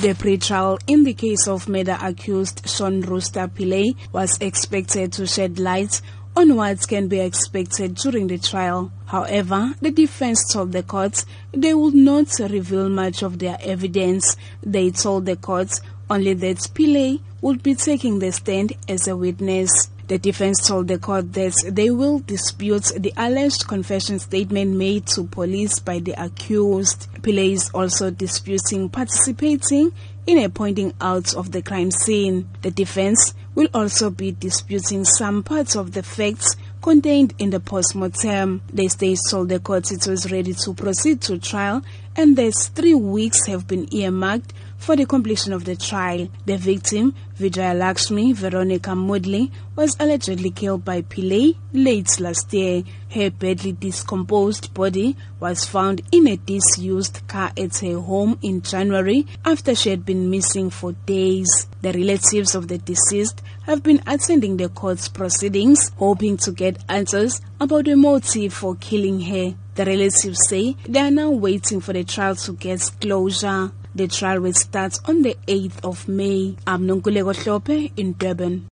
The pre-trial in the case of murder accused Shaun Rooster Pillay was expected to shed light on what can be expected during the trial. However, the defense told the court they would not reveal much of their evidence. They told the court only that Pillay would be taking the stand as a witness. The defense told the court that they will dispute the alleged confession statement made to police by the accused. Is also disputing participating in a pointing out of the crime scene. The defense will also be disputing some parts of the facts contained in the post-mortem. The state told the court it was ready to proceed to trial and that three weeks have been earmarked for the completion of the trial. The victim, Vijaya Lakshmi Veronica Moodley, was allegedly killed by Pillay late last year. Her badly decomposed body was found in a disused car at her home in January after she had been missing for days. The relatives of the deceased have been attending the court's proceedings, hoping to get answers about the motive for killing her. The relatives say they are now waiting for the trial to get closure. The trial will start on the 8th of May. I'm Nonkulego in Durban.